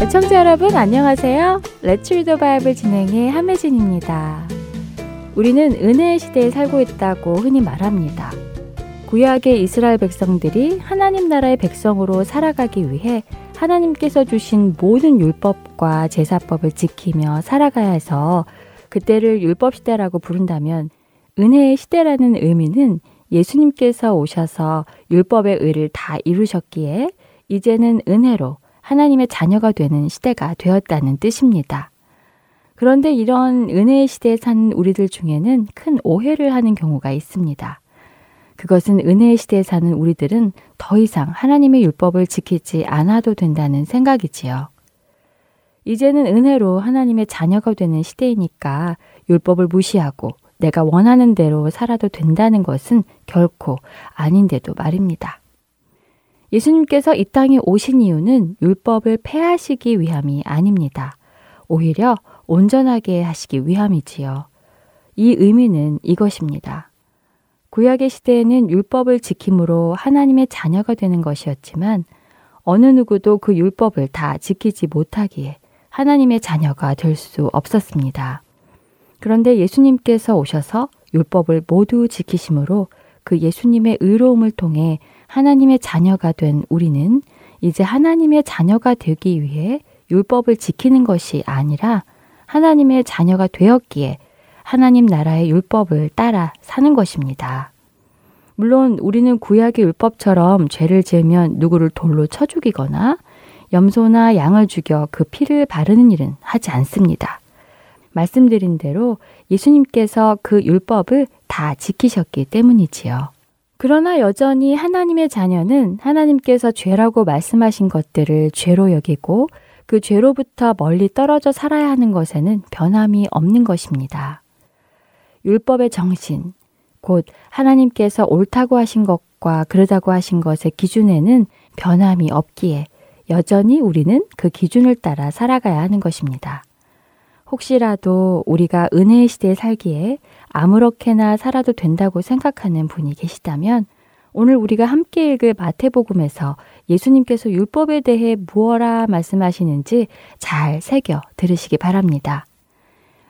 애청자 여러분 안녕하세요. Let's Read 진행의 함혜진입니다. 우리는 은혜의 시대에 살고 있다고 흔히 말합니다. 구약의 이스라엘 백성들이 하나님 나라의 백성으로 살아가기 위해 하나님께서 주신 모든 율법과 제사법을 지키며 살아가야 해서 그때를 율법 시대라고 부른다면 은혜의 시대라는 의미는 예수님께서 오셔서 율법의 의를 다 이루셨기에 이제는 은혜로 하나님의 자녀가 되는 시대가 되었다는 뜻입니다. 그런데 이런 은혜의 시대에 사는 우리들 중에는 큰 오해를 하는 경우가 있습니다. 그것은 은혜의 시대에 사는 우리들은 더 이상 하나님의 율법을 지키지 않아도 된다는 생각이지요. 이제는 은혜로 하나님의 자녀가 되는 시대이니까 율법을 무시하고 내가 원하는 대로 살아도 된다는 것은 결코 아닌데도 말입니다. 예수님께서 이 땅에 오신 이유는 율법을 폐하시기 위함이 아닙니다. 오히려 온전하게 하시기 위함이지요. 이 의미는 이것입니다. 구약의 시대에는 율법을 지킴으로 하나님의 자녀가 되는 것이었지만 어느 누구도 그 율법을 다 지키지 못하기에 하나님의 자녀가 될 수 없었습니다. 그런데 예수님께서 오셔서 율법을 모두 지키심으로 그 예수님의 의로움을 통해 하나님의 자녀가 된 우리는 이제 하나님의 자녀가 되기 위해 율법을 지키는 것이 아니라 하나님의 자녀가 되었기에 하나님 나라의 율법을 따라 사는 것입니다. 물론 우리는 구약의 율법처럼 죄를 지으면 누구를 돌로 쳐 죽이거나 염소나 양을 죽여 그 피를 바르는 일은 하지 않습니다. 말씀드린 대로 예수님께서 그 율법을 다 지키셨기 때문이지요. 그러나 여전히 하나님의 자녀는 하나님께서 죄라고 말씀하신 것들을 죄로 여기고 그 죄로부터 멀리 떨어져 살아야 하는 것에는 변함이 없는 것입니다. 율법의 정신, 곧 하나님께서 옳다고 하신 것과 그러다고 하신 것의 기준에는 변함이 없기에 여전히 우리는 그 기준을 따라 살아가야 하는 것입니다. 혹시라도 우리가 은혜의 시대에 살기에 아무렇게나 살아도 된다고 생각하는 분이 계시다면 오늘 우리가 함께 읽을 마태복음에서 예수님께서 율법에 대해 무엇라 말씀하시는지 잘 새겨 들으시기 바랍니다.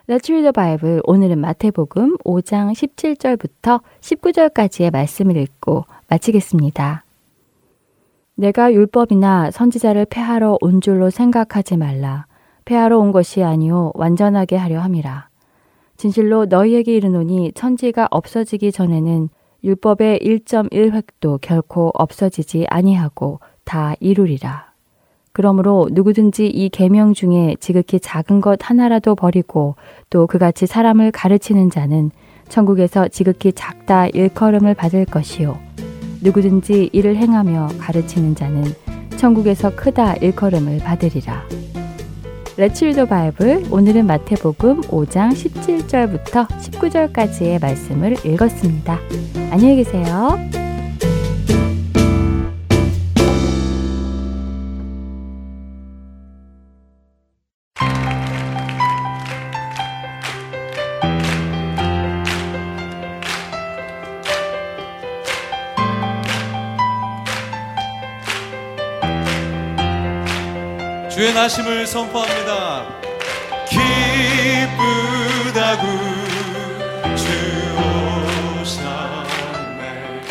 Let's read the Bible. 오늘은 마태복음 5장 17절부터 19절까지의 말씀을 읽고 마치겠습니다. 내가 율법이나 선지자를 폐하러 온 줄로 생각하지 말라. 폐하러 온 것이 아니요 완전하게 하려 함이라. 진실로 너희에게 이르노니 천지가 없어지기 전에는 율법의 1.1획도 결코 없어지지 아니하고 다 이루리라. 그러므로 누구든지 이 계명 중에 지극히 작은 것 하나라도 버리고 또 그같이 사람을 가르치는 자는 천국에서 지극히 작다 일컬음을 받을 것이요 누구든지 이를 행하며 가르치는 자는 천국에서 크다 일컬음을 받으리라. 레츠리더 바이블 오늘은 마태복음 5장 17절부터 19절까지의 말씀을 읽었습니다. 안녕히 계세요. 나심을 선포합니다. 기쁘다구 주 오셨네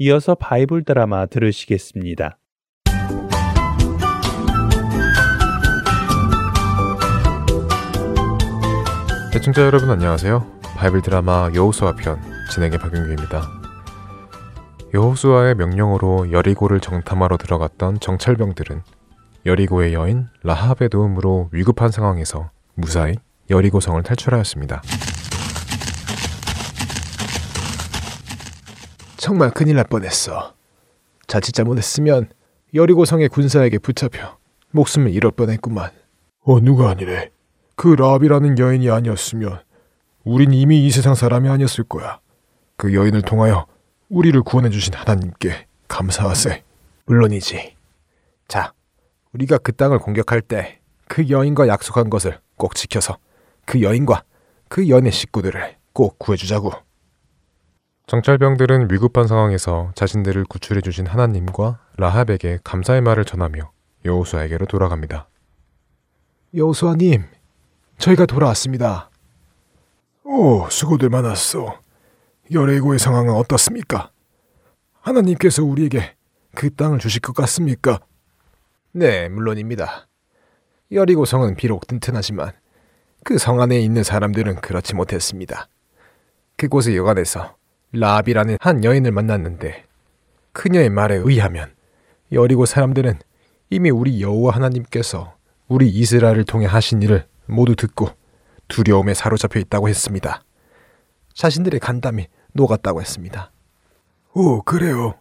이어서 바이블 드라마 들으시겠습니다. 대청자 여러분 안녕하세요. 바이블 드라마 여호수아 편 진행의 박윤규입니다. 여호수아의 명령으로 여리고를 정탐하러 들어갔던 정찰병들은 여리고의 여인 라합의 도움으로 위급한 상황에서 무사히 여리고 성을 탈출하였습니다. 정말 큰일 날 뻔했어. 자칫 잘못했으면 여리고 성의 군사에게 붙잡혀 목숨을 잃을 뻔했구만. 어 누가 아니래. 그 라합이라는 여인이 아니었으면 우린 이미 이 세상 사람이 아니었을 거야. 그 여인을 통하여 우리를 구원해 주신 하나님께 감사하세. 물론이지. 자, 우리가 그 땅을 공격할 때 그 여인과 약속한 것을 꼭 지켜서 그 여인과 그 여인의 식구들을 꼭 구해주자고. 정찰병들은 위급한 상황에서 자신들을 구출해 주신 하나님과 라합에게 감사의 말을 전하며 여호수아에게로 돌아갑니다. 여호수아님, 저희가 돌아왔습니다. 오, 수고들 많았어. 여레고의 상황은 어떻습니까? 하나님께서 우리에게 그 땅을 주실 것 같습니까? 네, 물론입니다. 여리고 성은 비록 튼튼하지만 그 성 안에 있는 사람들은 그렇지 못했습니다. 그곳의 여관에서 라합이라는 한 여인을 만났는데 그녀의 말에 의하면 여리고 사람들은 이미 우리 여호와 하나님께서 우리 이스라엘을 통해 하신 일을 모두 듣고 두려움에 사로잡혀 있다고 했습니다. 자신들의 간담이 녹았다고 했습니다. 오, 그래요.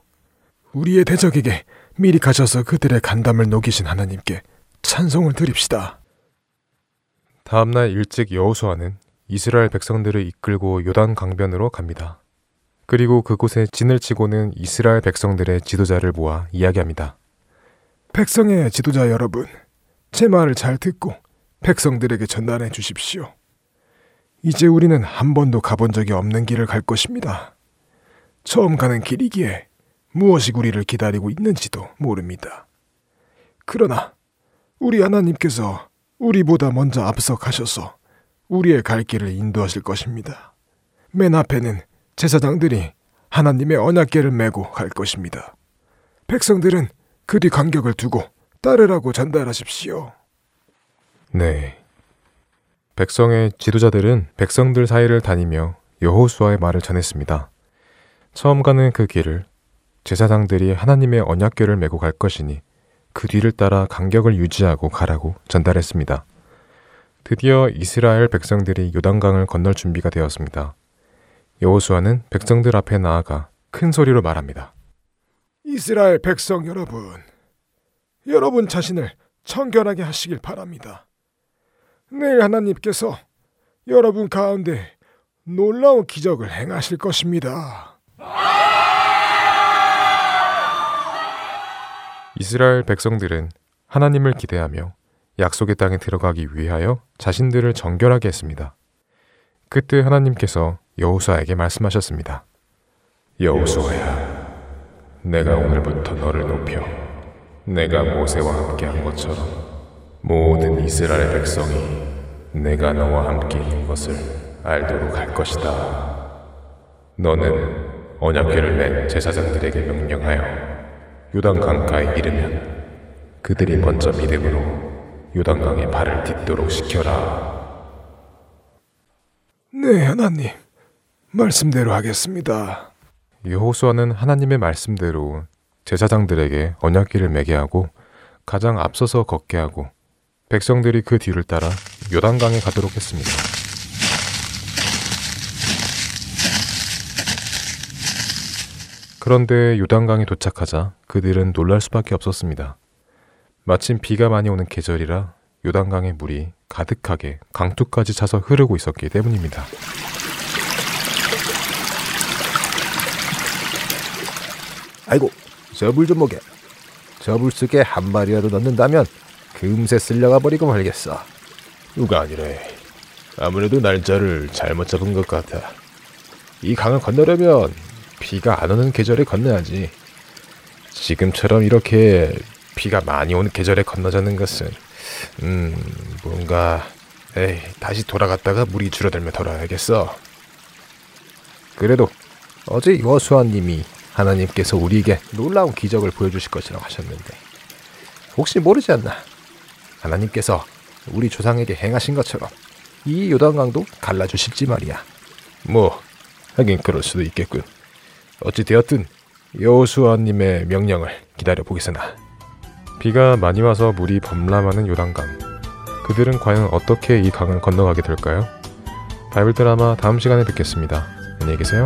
우리의 대적에게 미리 가셔서 그들의 간담을 녹이신 하나님께 찬송을 드립시다. 다음날 일찍 여호수아는 이스라엘 백성들을 이끌고 요단 강변으로 갑니다. 그리고 그곳에 진을 치고는 이스라엘 백성들의 지도자를 모아 이야기합니다. 백성의 지도자 여러분, 제 말을 잘 듣고 백성들에게 전달해 주십시오. 이제 우리는 한 번도 가본 적이 없는 길을 갈 것입니다. 처음 가는 길이기에 무엇이 우리를 기다리고 있는지도 모릅니다. 그러나 우리 하나님께서 우리보다 먼저 앞서 가셔서 우리의 갈 길을 인도하실 것입니다. 맨 앞에는 제사장들이 하나님의 언약궤를 메고 갈 것입니다. 백성들은 그뒤 간격을 두고 따르라고 전달하십시오. 네. 백성의 지도자들은 백성들 사이를 다니며 여호수아의 말을 전했습니다. 처음 가는 그 길을 제사장들이 하나님의 언약궤를 메고 갈 것이니 그 뒤를 따라 간격을 유지하고 가라고 전달했습니다. 드디어 이스라엘 백성들이 요단강을 건널 준비가 되었습니다. 여호수아는 백성들 앞에 나아가 큰 소리로 말합니다. 이스라엘 백성 여러분, 여러분 자신을 청결하게 하시길 바랍니다. 내일 하나님께서 여러분 가운데 놀라운 기적을 행하실 것입니다. 이스라엘 백성들은 하나님을 기대하며 약속의 땅에 들어가기 위하여 자신들을 정결하게 했습니다. 그때 하나님께서 여호수아에게 말씀하셨습니다. 여호수아야, 내가 오늘부터 너를 높여 내가 모세와 함께 한 것처럼 모든 이스라엘 백성이 내가 너와 함께 있는 것을 알도록 할 것이다. 너는 언약궤를 낸 제사장들에게 명령하여 요단 강가에 이르면 그들이 먼저 믿음으로 요단강에 발을 딛도록 시켜라. 네, 하나님. 말씀대로 하겠습니다. 여호수아는 하나님의 말씀대로 제사장들에게 언약궤를 매게 하고 가장 앞서서 걷게 하고 백성들이 그 뒤를 따라 요단강에 가도록 했습니다. 그런데 요단강에 도착하자 그들은 놀랄 수밖에 없었습니다. 마침 비가 많이 오는 계절이라 요단강의 물이 가득하게 강둑까지 차서 흐르고 있었기 때문입니다. 아이고, 저 물좀 먹게. 저 물 속에 한 마리라도 넣는다면 금세 쓸려가 버리고 말겠어. 누가 아니래. 아무래도 날짜를 잘못 잡은 것 같아. 이 강을 건너려면 비가 안 오는 계절에 건너야지. 지금처럼 이렇게 비가 많이 오는 계절에 건너자는 것은 음 뭔가 에이 다시 돌아갔다가 물이 줄어들면 돌아야겠어. 그래도 어제 여수아님이 하나님께서 우리에게 놀라운 기적을 보여주실 것이라고 하셨는데 혹시 모르지 않나? 하나님께서 우리 조상에게 행하신 것처럼 이 요단강도 갈라주실지 말이야. 뭐 하긴 그럴 수도 있겠군. 어찌 되었든 여호수아님의 명령을 기다려 보겠으나 비가 많이 와서 물이 범람하는 요단강. 그들은 과연 어떻게 이 강을 건너가게 될까요? 바이블 드라마 다음 시간에 뵙겠습니다. 안녕히 계세요.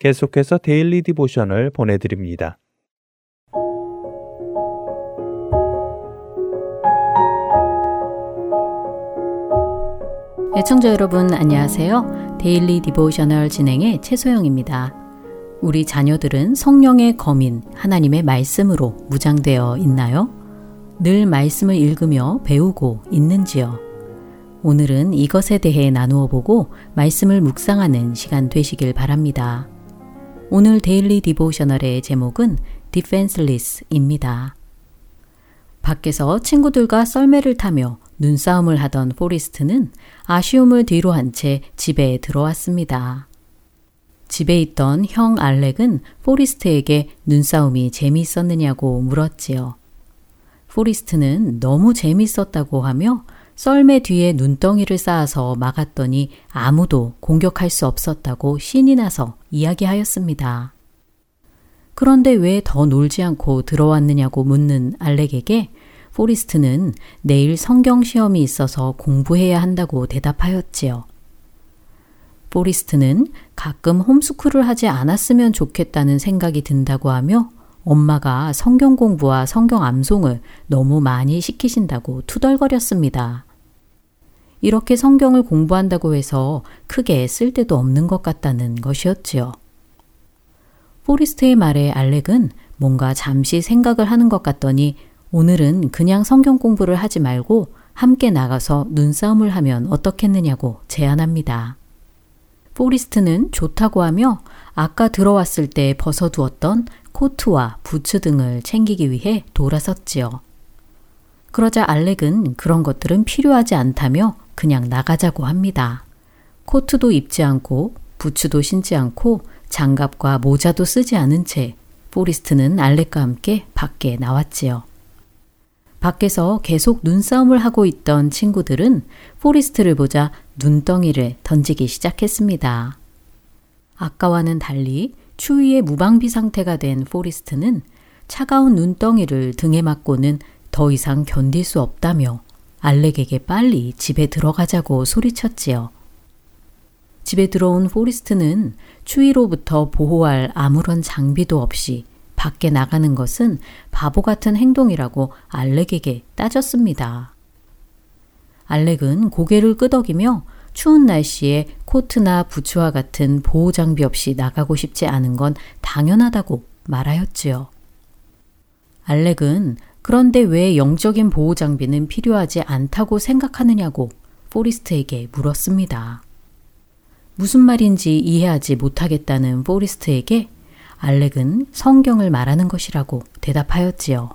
계속해서 Daily Devotion을 보내드립니다. 애청자 여러분 안녕하세요. Daily Devotional 진행의 최소영입니다. 우리 자녀들은 성령의 검인 하나님의 말씀으로 무장되어 있나요? 늘 말씀을 읽으며 배우고 있는지요? 오늘은 이것에 대해 나누어 보고 말씀을 묵상하는 시간 되시길 바랍니다. 오늘 Daily Devotional의 제목은 Defenseless입니다. 밖에서 친구들과 썰매를 타며 눈싸움을 하던 포리스트는 아쉬움을 뒤로 한 채 집에 들어왔습니다. 집에 있던 형 알렉은 포리스트에게 눈싸움이 재미있었느냐고 물었지요. 포리스트는 너무 재밌었다고 하며 썰매 뒤에 눈덩이를 쌓아서 막았더니 아무도 공격할 수 없었다고 신이 나서 이야기하였습니다. 그런데 왜 더 놀지 않고 들어왔느냐고 묻는 알렉에게 포리스트는 내일 성경 시험이 있어서 공부해야 한다고 대답하였지요. 포리스트는 가끔 홈스쿨을 하지 않았으면 좋겠다는 생각이 든다고 하며 엄마가 성경 공부와 성경 암송을 너무 많이 시키신다고 투덜거렸습니다. 이렇게 성경을 공부한다고 해서 크게 쓸데도 없는 것 같다는 것이었지요. 포리스트의 말에 알렉은 뭔가 잠시 생각을 하는 것 같더니 오늘은 그냥 성경 공부를 하지 말고 함께 나가서 눈싸움을 하면 어떻겠느냐고 제안합니다. 포리스트는 좋다고 하며 아까 들어왔을 때 벗어두었던 코트와 부츠 등을 챙기기 위해 돌아섰지요. 그러자 알렉은 그런 것들은 필요하지 않다며 그냥 나가자고 합니다. 코트도 입지 않고 부츠도 신지 않고 장갑과 모자도 쓰지 않은 채 포리스트는 알렉과 함께 밖에 나왔지요. 밖에서 계속 눈싸움을 하고 있던 친구들은 포리스트를 보자 눈덩이를 던지기 시작했습니다. 아까와는 달리 추위에 무방비 상태가 된 포리스트는 차가운 눈덩이를 등에 맞고는 더 이상 견딜 수 없다며 알렉에게 빨리 집에 들어가자고 소리쳤지요. 집에 들어온 포리스트는 추위로부터 보호할 아무런 장비도 없이 밖에 나가는 것은 바보 같은 행동이라고 알렉에게 따졌습니다. 알렉은 고개를 끄덕이며 추운 날씨에 코트나 부츠와 같은 보호 장비 없이 나가고 싶지 않은 건 당연하다고 말하였지요. 알렉은 그런데 왜 영적인 보호 장비는 필요하지 않다고 생각하느냐고 포리스트에게 물었습니다. 무슨 말인지 이해하지 못하겠다는 포리스트에게 알렉은 성경을 말하는 것이라고 대답하였지요.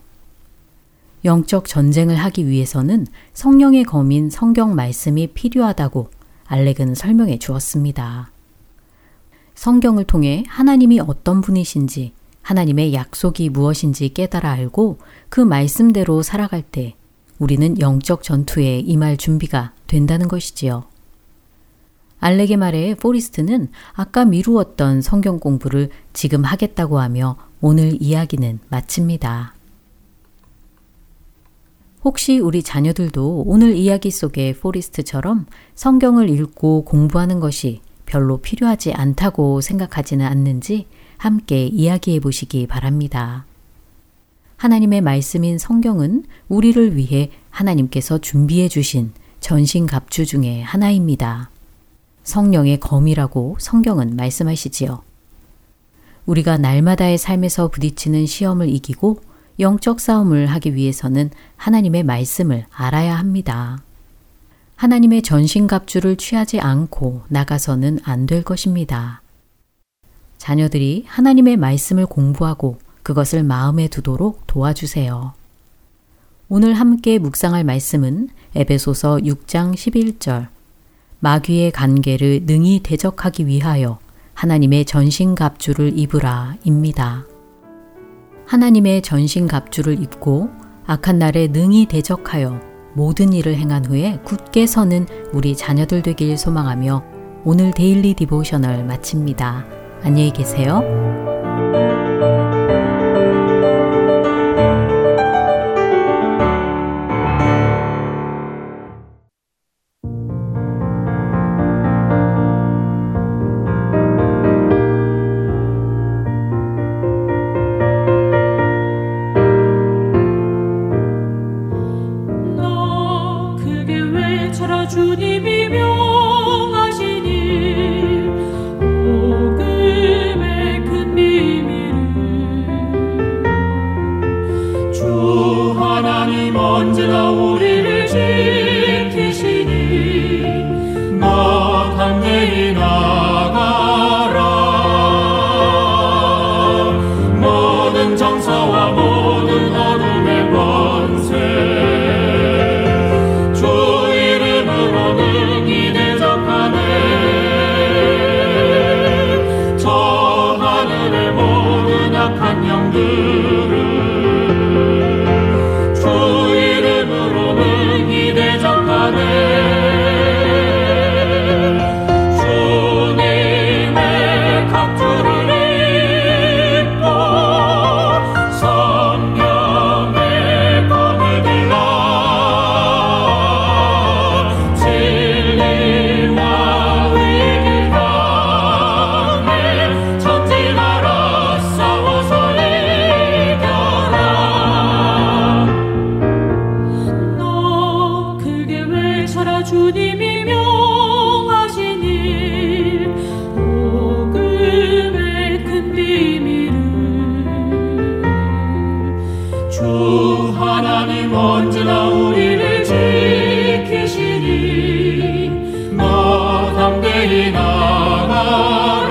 영적 전쟁을 하기 위해서는 성령의 검인 성경 말씀이 필요하다고 알렉은 설명해 주었습니다. 성경을 통해 하나님이 어떤 분이신지, 하나님의 약속이 무엇인지 깨달아 알고 그 말씀대로 살아갈 때 우리는 영적 전투에 임할 준비가 된다는 것이지요. 알렉의 말에 포리스트는 아까 미루었던 성경 공부를 지금 하겠다고 하며 오늘 이야기는 마칩니다. 혹시 우리 자녀들도 오늘 이야기 속의 포리스트처럼 성경을 읽고 공부하는 것이 별로 필요하지 않다고 생각하지는 않는지 함께 이야기해 보시기 바랍니다. 하나님의 말씀인 성경은 우리를 위해 하나님께서 준비해 주신 전신갑주 중의 하나입니다. 성령의 검이라고 성경은 말씀하시지요. 우리가 날마다의 삶에서 부딪히는 시험을 이기고 영적 싸움을 하기 위해서는 하나님의 말씀을 알아야 합니다. 하나님의 전신갑주를 취하지 않고 나가서는 안 될 것입니다. 자녀들이 하나님의 말씀을 공부하고 그것을 마음에 두도록 도와주세요. 오늘 함께 묵상할 말씀은 에베소서 6장 11절 마귀의 관계를 능히 대적하기 위하여 하나님의 전신갑주를 입으라입니다. 하나님의 전신갑주를 입고 악한 날에 능히 대적하여 모든 일을 행한 후에 굳게 서는 우리 자녀들 되길 소망하며 오늘 데일리 디보셔널 마칩니다. 안녕히 계세요. 나가라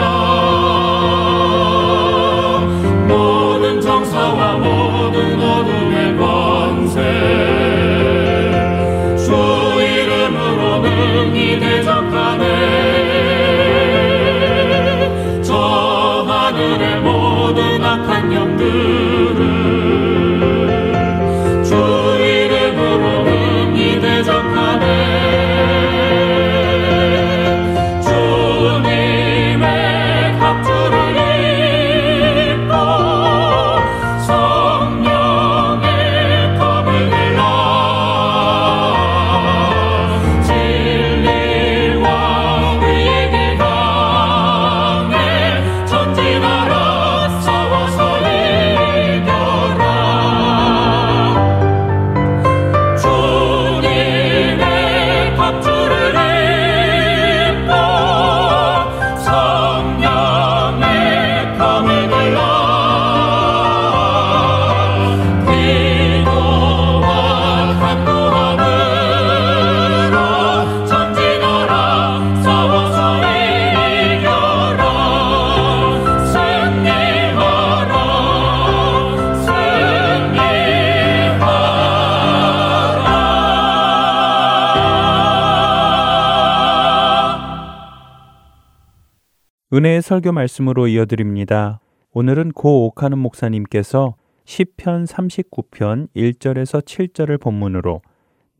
은혜의 설교 말씀으로 이어드립니다. 오늘은 고 옥하는 목사님께서 시편 39편 1절에서 7절을 본문으로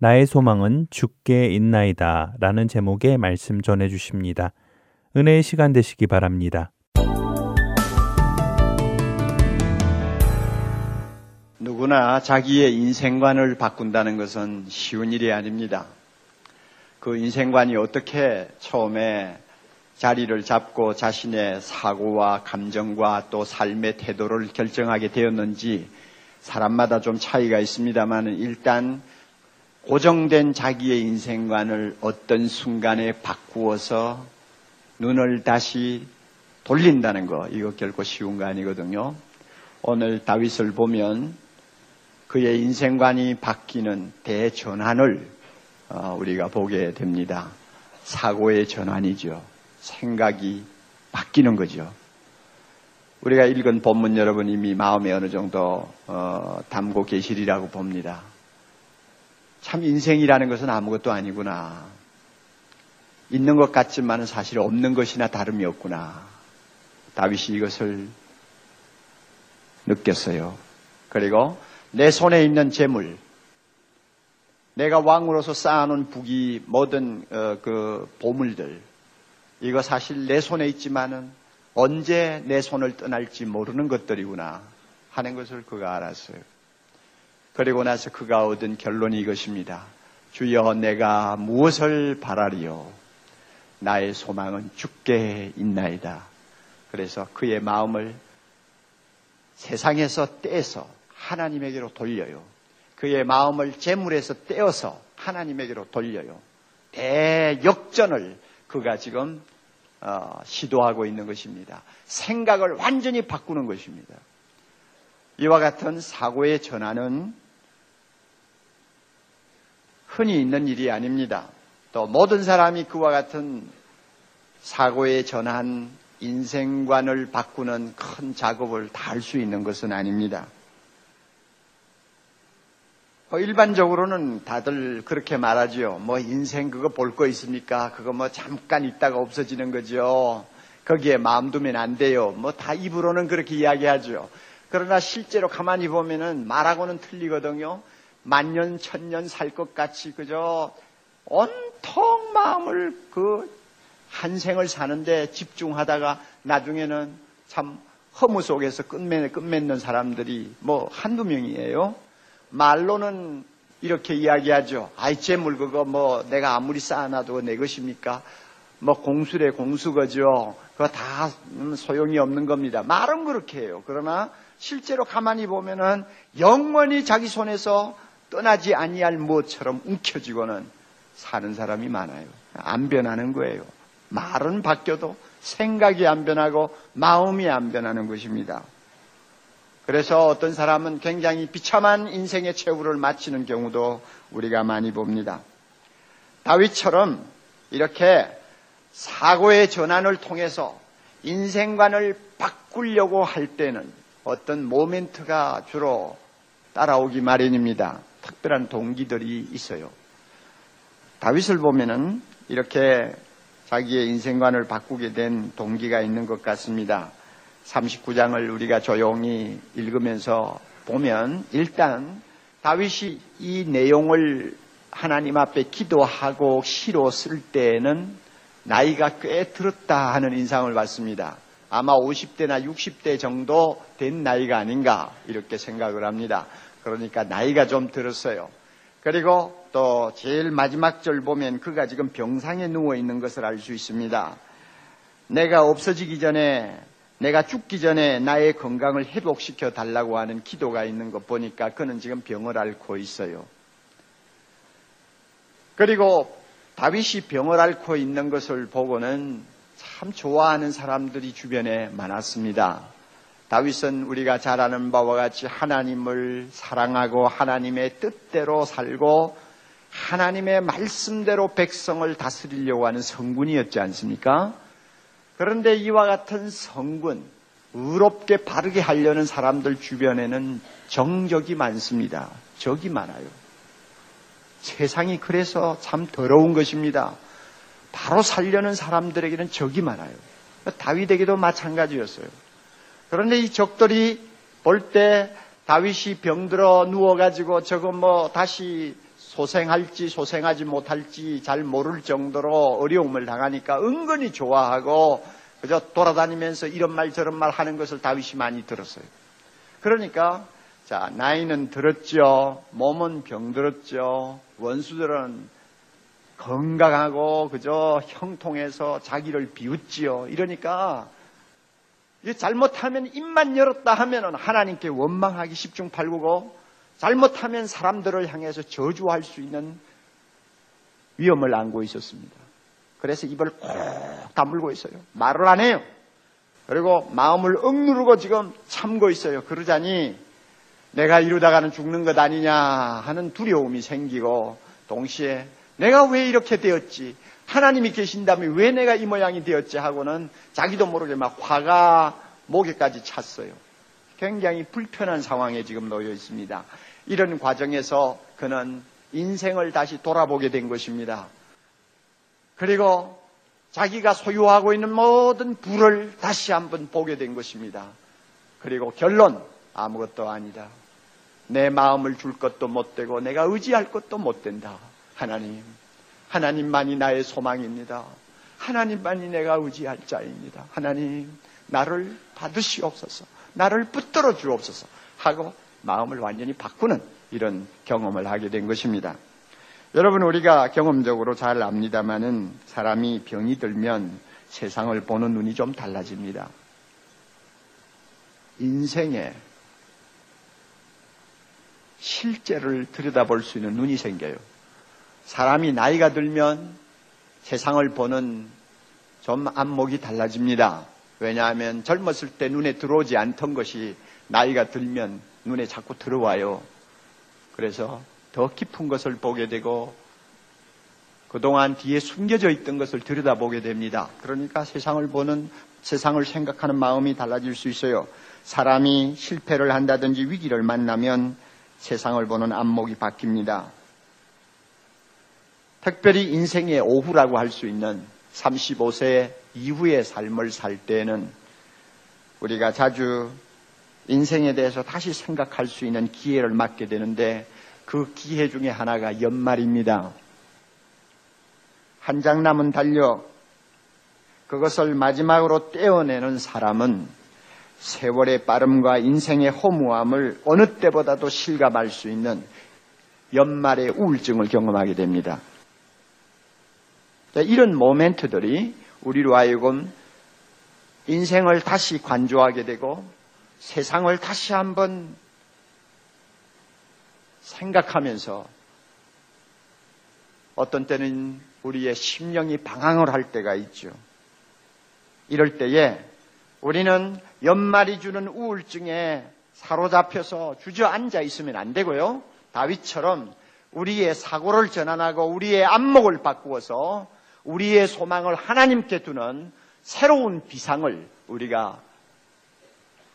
나의 소망은 주께 있나이다 라는 제목의 말씀 전해 주십니다. 은혜의 시간 되시기 바랍니다. 누구나 자기의 인생관을 바꾼다는 것은 쉬운 일이 아닙니다. 그 인생관이 어떻게 처음에 자리를 잡고 자신의 사고와 감정과 또 삶의 태도를 결정하게 되었는지 사람마다 좀 차이가 있습니다만 일단 고정된 자기의 인생관을 어떤 순간에 바꾸어서 눈을 다시 돌린다는 거 이거 결코 쉬운 거 아니거든요. 오늘 다윗을 보면 그의 인생관이 바뀌는 대전환을 어, 우리가 보게 됩니다. 사고의 전환이죠. 생각이 바뀌는 거죠. 우리가 읽은 본문 여러분 이미 마음에 어느 정도 어, 담고 계시리라고 봅니다. 참 인생이라는 것은 아무것도 아니구나. 있는 것 같지만 사실 없는 것이나 다름이 없구나. 다윗이 이것을 느꼈어요. 그리고 내 손에 있는 재물, 내가 왕으로서 쌓아놓은 북이 모든 어, 그 보물들, 이거 사실 내 손에 있지만은 언제 내 손을 떠날지 모르는 것들이구나 하는 것을 그가 알았어요. 그리고 나서 그가 얻은 결론이 이것입니다. 주여 내가 무엇을 바라리요? 나의 소망은 죽게 있나이다. 그래서 그의 마음을 세상에서 떼서 하나님에게로 돌려요. 그의 마음을 재물에서 떼어서 하나님에게로 돌려요. 대역전을 그가 지금 어, 시도하고 있는 것입니다. 생각을 완전히 바꾸는 것입니다. 이와 같은 사고의 전환은 흔히 있는 일이 아닙니다. 또 모든 사람이 그와 같은 사고의 전환, 인생관을 바꾸는 큰 작업을 다 할 수 있는 것은 아닙니다. 뭐 일반적으로는 다들 그렇게 말하지요. 뭐 인생 그거 볼 거 있습니까? 그거 뭐 잠깐 있다가 없어지는 거죠. 거기에 마음 두면 안 돼요. 뭐 다 입으로는 그렇게 이야기하죠. 그러나 실제로 가만히 보면은 말하고는 틀리거든요. 만년, 천년 살 것 같이 그저 온통 마음을 그 한 생을 사는데 집중하다가 나중에는 참 허무 속에서 끝맺, 끝맺는 사람들이 뭐 한두 명이에요. 말로는 이렇게 이야기하죠. 아이, 재물 그거 뭐 내가 아무리 쌓아놔도 내 것입니까? 뭐 공수래 공수거죠. 그거 다 소용이 없는 겁니다. 말은 그렇게 해요. 그러나 실제로 가만히 보면은 영원히 자기 손에서 떠나지 아니할 무엇처럼 움켜쥐고는 사는 사람이 많아요. 안 변하는 거예요. 말은 바뀌어도 생각이 안 변하고 마음이 안 변하는 것입니다. 그래서 어떤 사람은 굉장히 비참한 인생의 최후를 마치는 경우도 우리가 많이 봅니다. 다윗처럼 이렇게 사고의 전환을 통해서 인생관을 바꾸려고 할 때는 어떤 모멘트가 주로 따라오기 마련입니다. 특별한 동기들이 있어요. 다윗을 보면은 이렇게 자기의 인생관을 바꾸게 된 동기가 있는 것 같습니다. 39장을 우리가 조용히 읽으면서 보면 일단 다윗이 이 내용을 하나님 앞에 기도하고 시로 쓸 때에는 나이가 꽤 들었다 하는 인상을 받습니다. 아마 50대나 60대 정도 된 나이가 아닌가 이렇게 생각을 합니다. 그러니까 나이가 좀 들었어요. 그리고 또 제일 마지막 절 보면 그가 지금 병상에 누워 있는 것을 알 수 있습니다. 내가 없어지기 전에 내가 죽기 전에 나의 건강을 회복시켜 달라고 하는 기도가 있는 것 보니까 그는 지금 병을 앓고 있어요. 그리고 다윗이 병을 앓고 있는 것을 보고는 참 좋아하는 사람들이 주변에 많았습니다. 다윗은 우리가 잘 아는 바와 같이 하나님을 사랑하고 하나님의 뜻대로 살고 하나님의 말씀대로 백성을 다스리려고 하는 성군이었지 않습니까? 그런데 이와 같은 성군, 의롭게 바르게 하려는 사람들 주변에는 정적이 많습니다. 적이 많아요. 세상이 그래서 참 더러운 것입니다. 바로 살려는 사람들에게는 적이 많아요. 다윗에게도 마찬가지였어요. 그런데 이 적들이 볼 때 다윗이 병들어 누워가지고 저거 뭐 다시 소생할지 소생하지 못할지 잘 모를 정도로 어려움을 당하니까 은근히 좋아하고 그저 돌아다니면서 이런 말 저런 말 하는 것을 다윗이 많이 들었어요. 그러니까 자 나이는 들었죠. 몸은 병들었죠. 원수들은 건강하고 그저 형통해서 자기를 비웃지요. 이러니까 잘못하면 입만 열었다 하면은 하나님께 원망하기 십중팔구고 잘못하면 사람들을 향해서 저주할 수 있는 위험을 안고 있었습니다. 그래서 입을 꼭 다물고 있어요. 말을 안 해요. 그리고 마음을 억누르고 지금 참고 있어요. 그러자니 내가 이러다가는 죽는 것 아니냐 하는 두려움이 생기고 동시에 내가 왜 이렇게 되었지? 하나님이 계신다면 왜 내가 이 모양이 되었지 하고는 자기도 모르게 막 화가 목에까지 찼어요. 굉장히 불편한 상황에 지금 놓여 있습니다. 이런 과정에서 그는 인생을 다시 돌아보게 된 것입니다. 그리고 자기가 소유하고 있는 모든 부를 다시 한번 보게 된 것입니다. 그리고 결론 아무것도 아니다. 내 마음을 줄 것도 못 되고 내가 의지할 것도 못 된다. 하나님, 하나님만이 나의 소망입니다. 하나님만이 내가 의지할 자입니다. 하나님, 나를 받으시옵소서. 나를 붙들어 주옵소서. 하고 마음을 완전히 바꾸는 이런 경험을 하게 된 것입니다. 여러분, 우리가 경험적으로 잘 압니다만은 사람이 병이 들면 세상을 보는 눈이 좀 달라집니다. 인생에 실제를 들여다볼 수 있는 눈이 생겨요. 사람이 나이가 들면 세상을 보는 좀 안목이 달라집니다. 왜냐하면 젊었을 때 눈에 들어오지 않던 것이 나이가 들면 눈에 자꾸 들어와요. 그래서 더 깊은 것을 보게 되고 그동안 뒤에 숨겨져 있던 것을 들여다보게 됩니다. 그러니까 세상을 보는 세상을 생각하는 마음이 달라질 수 있어요. 사람이 실패를 한다든지 위기를 만나면 세상을 보는 안목이 바뀝니다. 특별히 인생의 오후라고 할 수 있는 35세 이후의 삶을 살 때에는 우리가 자주 인생에 대해서 다시 생각할 수 있는 기회를 맞게 되는데 그 기회 중에 하나가 연말입니다. 한 장 남은 달력, 그것을 마지막으로 떼어내는 사람은 세월의 빠름과 인생의 허무함을 어느 때보다도 실감할 수 있는 연말의 우울증을 경험하게 됩니다. 이런 모멘트들이 우리로 하여금 인생을 다시 관조하게 되고 세상을 다시 한번 생각하면서 어떤 때는 우리의 심령이 방황을 할 때가 있죠. 이럴 때에 우리는 연말이 주는 우울증에 사로잡혀서 주저앉아 있으면 안 되고요. 다윗처럼 우리의 사고를 전환하고 우리의 안목을 바꾸어서 우리의 소망을 하나님께 두는 새로운 비상을 우리가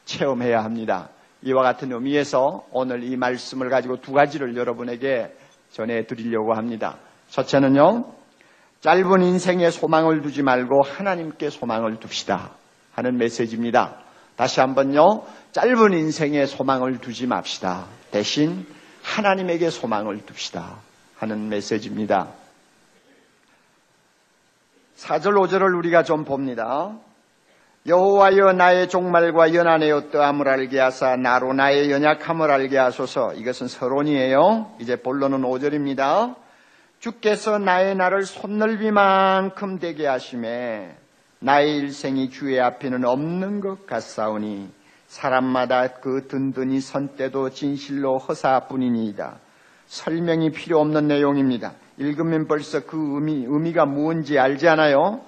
체험해야 합니다. 이와 같은 의미에서 오늘 이 말씀을 가지고 두 가지를 여러분에게 전해 드리려고 합니다. 첫째는요, 짧은 인생에 소망을 두지 말고 하나님께 소망을 둡시다 하는 메시지입니다. 다시 한번요, 짧은 인생에 소망을 두지 맙시다. 대신 하나님에게 소망을 둡시다 하는 메시지입니다. 4절 5절을 우리가 좀 봅니다. 여호와여 나의 종말과 연한의 어떠함을 알게 하사 나로 나의 연약함을 알게 하소서 이것은 서론이에요. 이제 본론은 5절입니다. 주께서 나의 나를 손넓이만큼 되게 하심에 나의 일생이 주의 앞에는 없는 것 같사오니 사람마다 그 든든히 선 때도 진실로 허사뿐이니이다. 설명이 필요 없는 내용입니다. 읽으면 벌써 그 의미, 의미가 무엇인지 알지 않아요?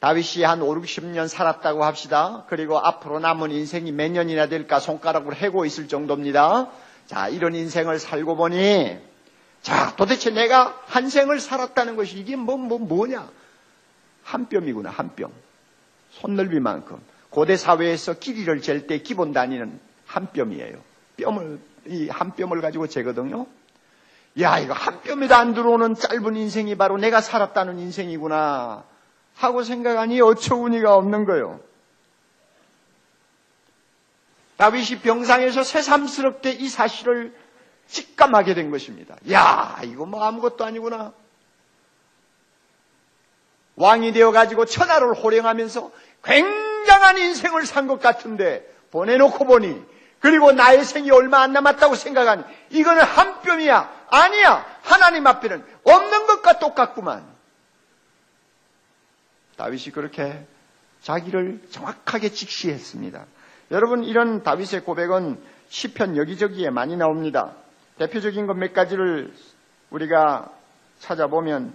다윗이 한 5, 60년 살았다고 합시다. 그리고 앞으로 남은 인생이 몇 년이나 될까 손가락으로 해고 있을 정도입니다. 자, 이런 인생을 살고 보니, 자, 도대체 내가 한 생을 살았다는 것이 이게 뭐, 뭐, 뭐냐? 한 뼘이구나, 한 뼘. 손넓이만큼. 고대 사회에서 길이를 잴 때 기본 단위는 한 뼘이에요. 뼘을, 이 한 뼘을 가지고 재거든요. 야, 이거 한 뼘에도 안 들어오는 짧은 인생이 바로 내가 살았다는 인생이구나. 하고 생각하니 어처구니가 없는 거요. 다윗이 병상에서 새삼스럽게 이 사실을 직감하게 된 것입니다. 야, 이거 뭐 아무것도 아니구나. 왕이 되어 가지고 천하를 호령하면서 굉장한 인생을 산 것 같은데 보내놓고 보니 그리고 나의 생이 얼마 안 남았다고 생각하니 이거는 한 뼘이야. 아니야. 하나님 앞에는 없는 것과 똑같구만. 다윗이 그렇게 자기를 정확하게 직시했습니다. 여러분 이런 다윗의 고백은 시편 여기저기에 많이 나옵니다. 대표적인 것 몇 가지를 우리가 찾아보면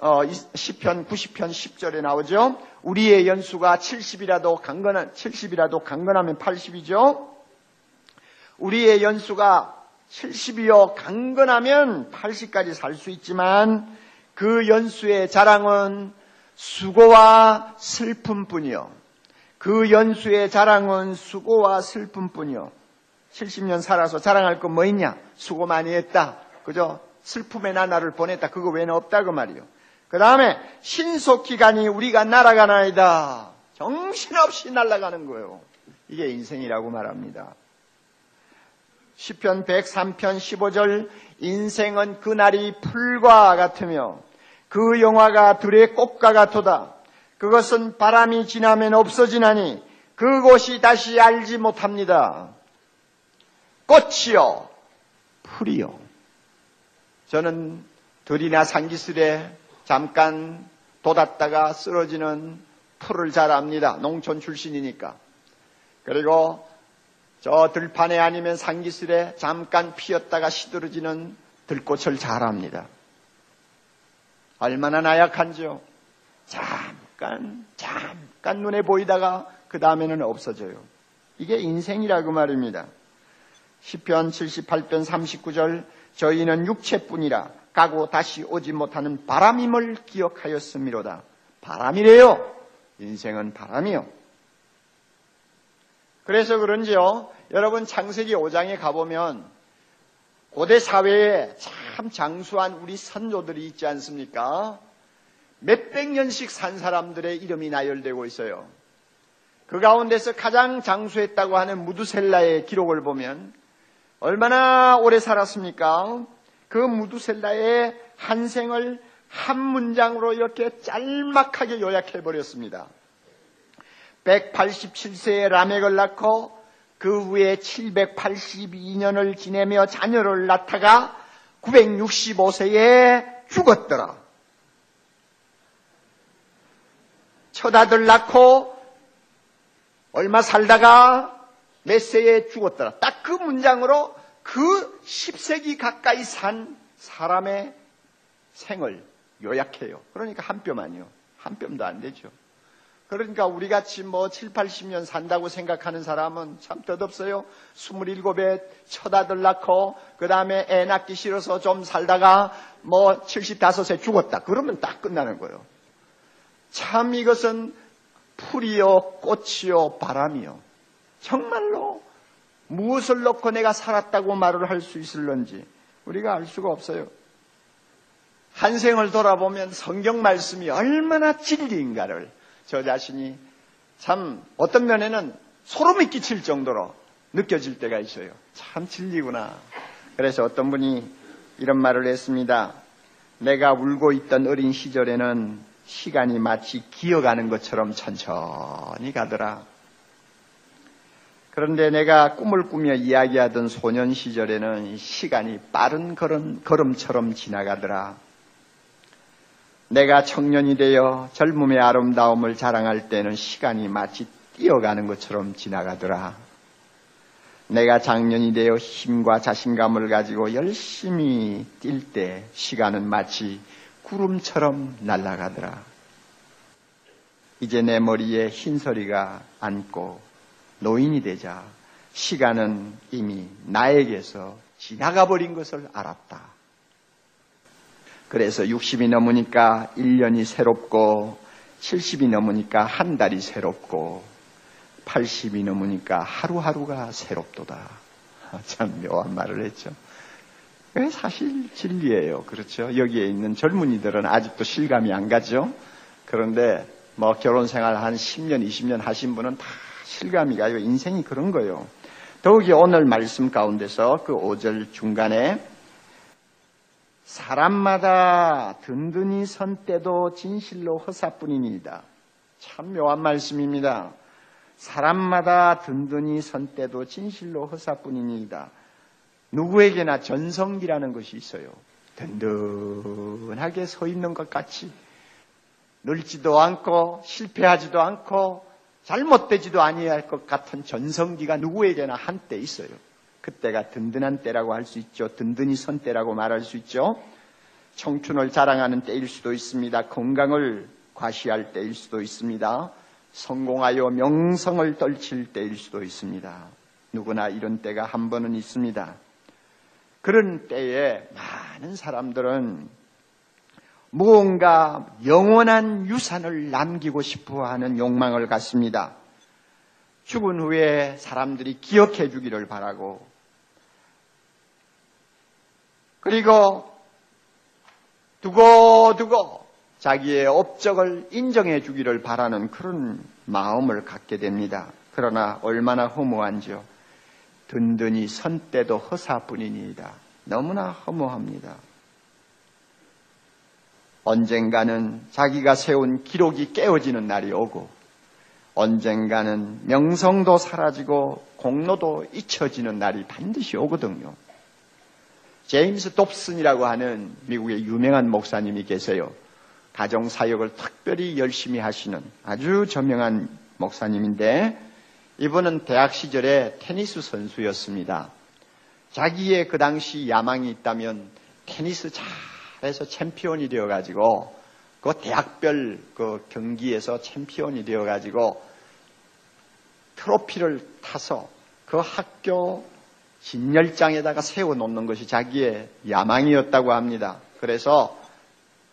어, 시편 90편 10절에 나오죠. 우리의 연수가 70이라도 강건한 70이라도 강건하면 80이죠. 우리의 연수가 70이요 강건하면 80까지 살 수 있지만 그 연수의 자랑은 수고와 슬픔뿐이요. 그 연수의 자랑은 수고와 슬픔뿐이요. 70년 살아서 자랑할 건 뭐 있냐? 수고 많이 했다. 그죠? 슬픔의 나날을 보냈다. 그거 외에는 없다. 그 말이요. 그 다음에 신속 기간이 우리가 날아가나이다. 정신없이 날아가는 거예요. 이게 인생이라고 말합니다. 시편 103편 15절 인생은 그날이 풀과 같으며 그 영화가 들의 꽃과 같도다. 그것은 바람이 지나면 없어지나니 그곳이 다시 알지 못합니다. 꽃이요, 풀이요. 저는 들이나 산기슬에 잠깐 돋았다가 쓰러지는 풀을 잘 압니다. 농촌 출신이니까. 그리고 저 들판에 아니면 산기슬에 잠깐 피었다가 시들어지는 들꽃을 잘 압니다. 얼마나 나약한지요. 잠깐, 잠깐 눈에 보이다가 그 다음에는 없어져요. 이게 인생이라고 말입니다. 10편 78편 39절 저희는 육체뿐이라 가고 다시 오지 못하는 바람임을 기억하였음이로다. 바람이래요. 인생은 바람이요. 그래서 그런지요. 여러분 창세기 5장에 가보면 고대 사회에 참 장수한 우리 선조들이 있지 않습니까? 몇백 년씩 산 사람들의 이름이 나열되고 있어요. 그 가운데서 가장 장수했다고 하는 무두셀라의 기록을 보면 얼마나 오래 살았습니까? 그 무두셀라의 한 생을 한 문장으로 이렇게 짤막하게 요약해 버렸습니다. 187세에 라멕을 낳고 그 후에 782년을 지내며 자녀를 낳다가 965세에 죽었더라. 첫 아들 낳고 얼마 살다가 몇 세에 죽었더라. 딱 그 문장으로 그 10세기 가까이 산 사람의 생을 요약해요. 그러니까 한 뼘 아니요. 한 뼘도 안 되죠. 그러니까 우리 같이 뭐 7, 80년 산다고 생각하는 사람은 참 뜻없어요. 27에 첫 아들 낳고 그 다음에 애 낳기 싫어서 좀 살다가 뭐 75세 죽었다. 그러면 딱 끝나는 거예요. 참 이것은 풀이요, 꽃이요, 바람이요. 정말로 무엇을 놓고 내가 살았다고 말을 할 수 있을런지 우리가 알 수가 없어요. 한 생을 돌아보면 성경 말씀이 얼마나 진리인가를 저 자신이 참 어떤 면에는 소름이 끼칠 정도로 느껴질 때가 있어요. 참 진리구나. 그래서 어떤 분이 이런 말을 했습니다. 내가 울고 있던 어린 시절에는 시간이 마치 기어가는 것처럼 천천히 가더라. 그런데 내가 꿈을 꾸며 이야기하던 소년 시절에는 시간이 빠른 걸음, 걸음처럼 지나가더라. 내가 청년이 되어 젊음의 아름다움을 자랑할 때는 시간이 마치 뛰어가는 것처럼 지나가더라. 내가 장년이 되어 힘과 자신감을 가지고 열심히 뛸 때 시간은 마치 구름처럼 날아가더라. 이제 내 머리에 흰소리가 앉고 노인이 되자 시간은 이미 나에게서 지나가 버린 것을 알았다. 그래서 60이 넘으니까 1년이 새롭고 70이 넘으니까 한 달이 새롭고 80이 넘으니까 하루하루가 새롭도다. 참 묘한 말을 했죠. 사실 진리예요. 그렇죠. 여기에 있는 젊은이들은 아직도 실감이 안 가죠. 그런데 뭐 결혼 생활 한 10년, 20년 하신 분은 다 실감이 가요. 인생이 그런 거예요. 더욱이 오늘 말씀 가운데서 그 5절 중간에 사람마다 든든히 선 때도 진실로 허사뿐이니이다. 참 묘한 말씀입니다. 사람마다 든든히 선 때도 진실로 허사뿐이니이다. 누구에게나 전성기라는 것이 있어요. 든든하게 서 있는 것 같이 늙지도 않고 실패하지도 않고 잘못되지도 아니할 것 같은 전성기가 누구에게나 한때 있어요. 그때가 든든한 때라고 할 수 있죠. 든든히 선 때라고 말할 수 있죠. 청춘을 자랑하는 때일 수도 있습니다. 건강을 과시할 때일 수도 있습니다. 성공하여 명성을 떨칠 때일 수도 있습니다. 누구나 이런 때가 한 번은 있습니다. 그런 때에 많은 사람들은 무언가 영원한 유산을 남기고 싶어 하는 욕망을 갖습니다. 죽은 후에 사람들이 기억해 주기를 바라고, 그리고 두고두고 자기의 업적을 인정해 주기를 바라는 그런 마음을 갖게 됩니다. 그러나 얼마나 허무한지요. 든든히 선 때도 허사뿐이니이다. 너무나 허무합니다. 언젠가는 자기가 세운 기록이 깨어지는 날이 오고 언젠가는 명성도 사라지고 공로도 잊혀지는 날이 반드시 오거든요. 제임스 dob슨이라고 하는 미국의 유명한 목사님이 계세요. 가정 사역을 특별히 열심히 하시는 아주 저명한 목사님인데 이분은 대학 시절에 테니스 선수였습니다. 자기의 그 당시 야망이 있다면 테니스 잘해서 챔피언이 되어가지고 그 대학별 그 경기에서 챔피언이 되어가지고 트로피를 타서 그 학교 진열장에다가 세워놓는 것이 자기의 야망이었다고 합니다. 그래서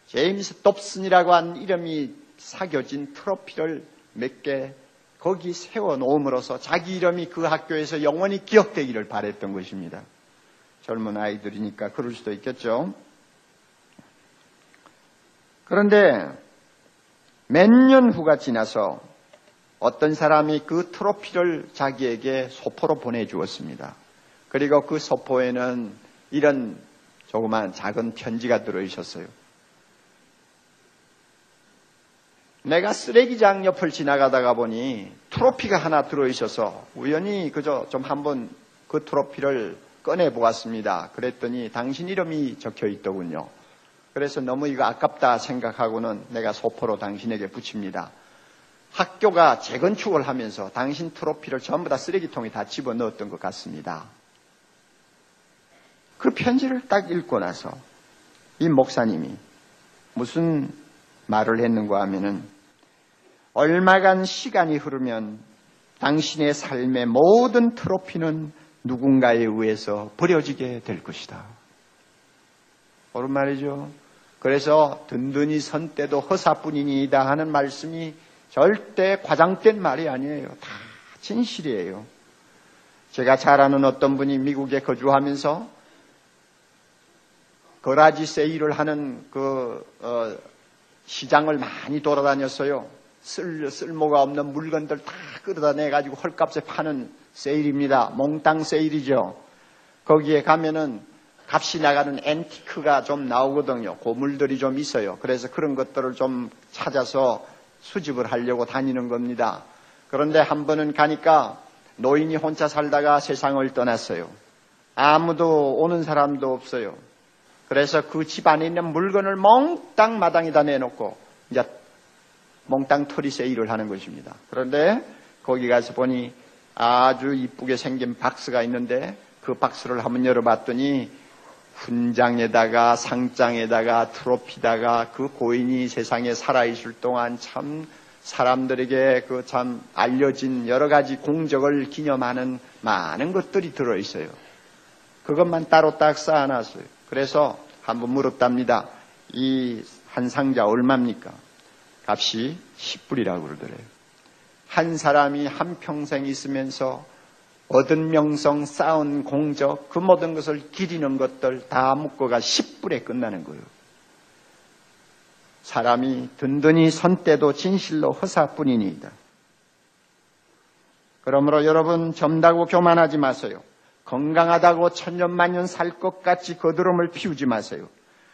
제임스 dob슨이라고 한 이름이 사겨진 트로피를 몇 개 거기 세워놓음으로써 자기 이름이 그 학교에서 영원히 기억되기를 바랬던 것입니다. 젊은 아이들이니까 그럴 수도 있겠죠. 그런데 몇 년 후가 지나서 어떤 사람이 그 트로피를 자기에게 소포로 보내주었습니다. 그리고 그 소포에는 이런 조그만 작은 편지가 들어있었어요. 내가 쓰레기장 옆을 지나가다가 보니 트로피가 하나 들어있어서 우연히 그저 좀 한번 그 트로피를 꺼내 보았습니다. 그랬더니 당신 이름이 적혀 있더군요. 그래서 너무 이거 아깝다 생각하고는 내가 소포로 당신에게 붙입니다. 학교가 재건축을 하면서 당신 트로피를 전부 다 쓰레기통에 다 집어 넣었던 것 같습니다. 그 편지를 딱 읽고 나서 이 목사님이 무슨 말을 했는가 하면은 얼마간 시간이 흐르면 당신의 삶의 모든 트로피는 누군가에 의해서 버려지게 될 것이다. 옳은 말이죠. 그래서 든든히 선 때도 허사뿐이니이다 하는 말씀이 절대 과장된 말이 아니에요. 다 진실이에요. 제가 잘 아는 어떤 분이 미국에 거주하면서 거라지 세일을 하는 그 어, 시장을 많이 돌아다녔어요. 쓸, 쓸모가 없는 물건들 다 끌어다 내가지고 헐값에 파는 세일입니다. 몽땅 세일이죠. 거기에 가면은 값이 나가는 앤티크가 좀 나오거든요. 고물들이 좀 있어요. 그래서 그런 것들을 좀 찾아서 수집을 하려고 다니는 겁니다. 그런데 한 번은 가니까 노인이 혼자 살다가 세상을 떠났어요. 아무도 오는 사람도 없어요. 그래서 그 집 안에 있는 물건을 몽땅 마당에다 내놓고 이제 몽땅 털이 세일을 하는 것입니다. 그런데 거기 가서 보니 아주 이쁘게 생긴 박스가 있는데 그 박스를 한번 열어봤더니 훈장에다가 상장에다가 트로피다가 그 고인이 세상에 살아있을 동안 참 사람들에게 그 참 알려진 여러 가지 공적을 기념하는 많은 것들이 들어있어요. 그것만 따로 딱 쌓아놨어요. 그래서 한번 물었답니다. 이 한 상자 얼마입니까? 값이 10불이라고 그러더래요. 한 사람이 한 평생 있으면서 얻은 명성, 쌓은 공적, 그 모든 것을 기리는 것들 다 묶어가 10불에 끝나는 거예요. 사람이 든든히 선 때도 진실로 허사뿐이니이다. 그러므로 여러분 점다고 교만하지 마세요. 건강하다고 천년만년 살 것 같이 거드름을 피우지 마세요.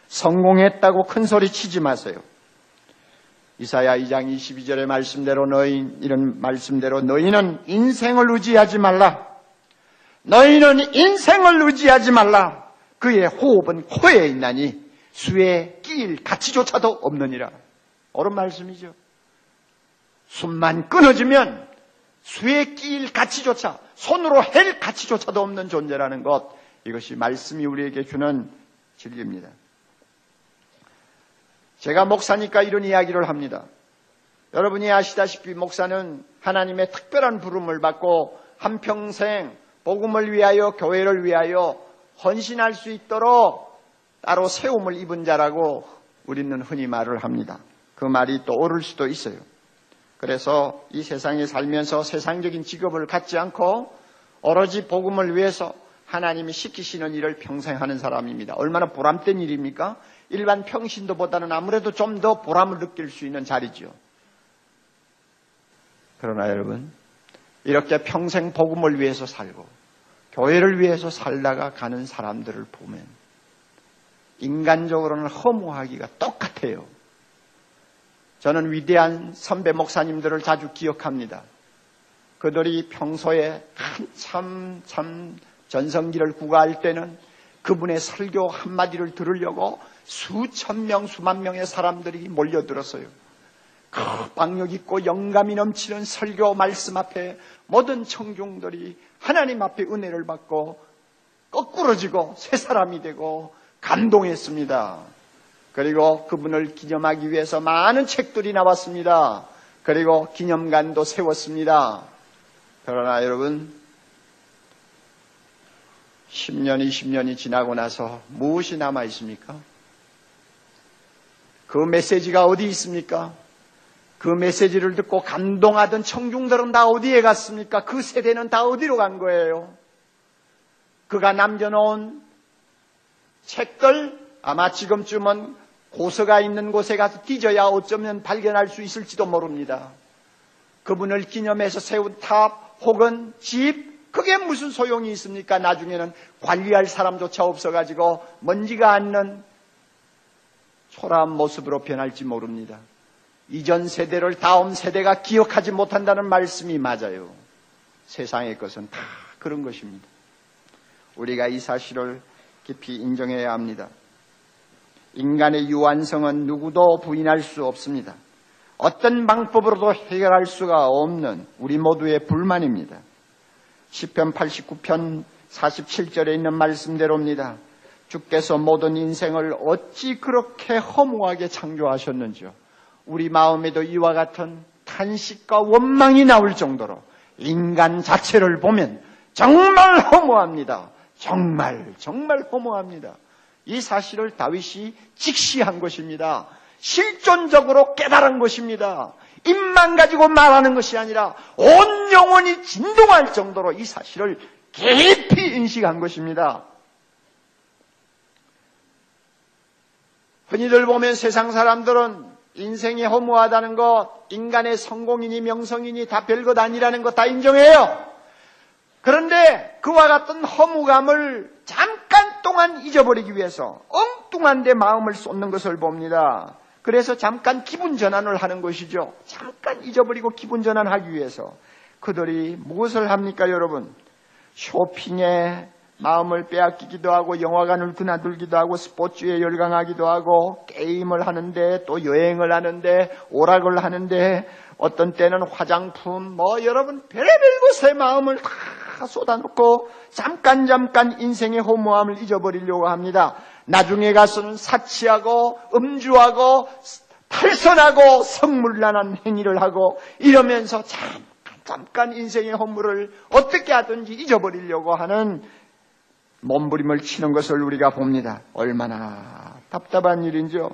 성공했다고 큰 소리 치지 마세요. 이사야 2장 22절의 말씀대로 너희 이런 말씀대로 너희는 인생을 의지하지 말라. 너희는 인생을 의지하지 말라. 그의 호흡은 코에 있나니 수에 끼일 가치조차도 없느니라. 옳은 말씀이죠. 숨만 끊어지면 수에 끼일 가치조차 손으로 헬 가치조차도 없는 존재라는 것 이것이 말씀이 우리에게 주는 진리입니다. 제가 목사니까 이런 이야기를 합니다. 여러분이 아시다시피 목사는 하나님의 특별한 부름을 받고 한평생 복음을 위하여 교회를 위하여 헌신할 수 있도록 따로 세움을 입은 자라고 우리는 흔히 말을 합니다. 그 말이 또 옳을 수도 있어요. 그래서 이 세상에 살면서 세상적인 직업을 갖지 않고 오로지 복음을 위해서 하나님이 시키시는 일을 평생 하는 사람입니다. 얼마나 보람된 일입니까? 일반 평신도보다는 아무래도 좀 더 보람을 느낄 수 있는 자리죠. 그러나 여러분, 이렇게 평생 복음을 위해서 살고 교회를 위해서 살다가 가는 사람들을 보면 인간적으로는 허무하기가 똑같아요. 저는 위대한 선배 목사님들을 자주 기억합니다. 그들이 평소에 한참 참 전성기를 구가할 때는 그분의 설교 한마디를 들으려고 수천 명, 수만 명의 사람들이 몰려들었어요. 그 박력 있고 영감이 넘치는 설교 말씀 앞에 모든 청중들이 하나님 앞에 은혜를 받고 거꾸러지고 새 사람이 되고 감동했습니다. 그리고 그분을 기념하기 위해서 많은 책들이 나왔습니다. 그리고 기념관도 세웠습니다. 그러나 여러분, 10년, 20년이 지나고 나서 무엇이 남아 있습니까? 그 메시지가 어디 있습니까? 그 메시지를 듣고 감동하던 청중들은 다 어디에 갔습니까? 그 세대는 다 어디로 간 거예요? 그가 남겨놓은 책들 아마 지금쯤은 고서가 있는 곳에 가서 뒤져야 어쩌면 발견할 수 있을지도 모릅니다. 그분을 기념해서 세운 탑 혹은 집 그게 무슨 소용이 있습니까? 나중에는 관리할 사람조차 없어가지고 먼지가 앉는 초라한 모습으로 변할지 모릅니다. 이전 세대를 다음 세대가 기억하지 못한다는 말씀이 맞아요. 세상의 것은 다 그런 것입니다. 우리가 이 사실을 깊이 인정해야 합니다. 인간의 유한성은 누구도 부인할 수 없습니다. 어떤 방법으로도 해결할 수가 없는 우리 모두의 불만입니다. 10편 89편 47절에 있는 말씀대로입니다. 주께서 모든 인생을 어찌 그렇게 허무하게 창조하셨는지요. 우리 마음에도 이와 같은 탄식과 원망이 나올 정도로 인간 자체를 보면 정말 허무합니다. 정말 정말 허무합니다. 이 사실을 다윗이 직시한 것입니다. 실존적으로 깨달은 것입니다. 입만 가지고 말하는 것이 아니라 온 영혼이 진동할 정도로 이 사실을 깊이 인식한 것입니다. 흔히들 보면 세상 사람들은 인생이 허무하다는 것, 인간의 성공이니 명성이니 다 별것 아니라는 것 다 인정해요. 그런데 그와 같은 허무감을 잠깐 동안 잊어버리기 위해서 엉뚱한 데 마음을 쏟는 것을 봅니다. 그래서 잠깐 기분 전환을 하는 것이죠. 잠깐 잊어버리고 기분 전환하기 위해서 그들이 무엇을 합니까, 여러분? 쇼핑에 마음을 빼앗기기도 하고 영화관을 드나들기도 하고 스포츠에 열광하기도 하고 게임을 하는데 또 여행을 하는데 오락을 하는데 어떤 때는 화장품 뭐 여러분 별의별 것에 마음을 다 쏟아놓고 잠깐 잠깐 인생의 허무함을 잊어버리려고 합니다. 나중에 가서는 사치하고 음주하고 탈선하고 성물난한 행위를 하고 이러면서 잠깐 잠깐 인생의 허물을 어떻게 하든지 잊어버리려고 하는 몸부림을 치는 것을 우리가 봅니다. 얼마나 답답한 일인지요.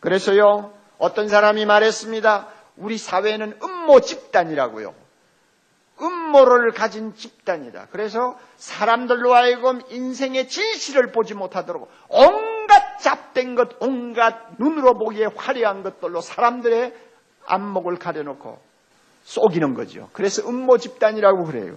그래서요, 어떤 사람이 말했습니다. 우리 사회는 음모 집단이라고요. 음모를 가진 집단이다. 그래서 사람들로 하여금 인생의 진실을 보지 못하도록 온갖 잡된 것, 온갖 눈으로 보기에 화려한 것들로 사람들의 안목을 가려놓고 속이는 거죠. 그래서 음모 집단이라고 그래요.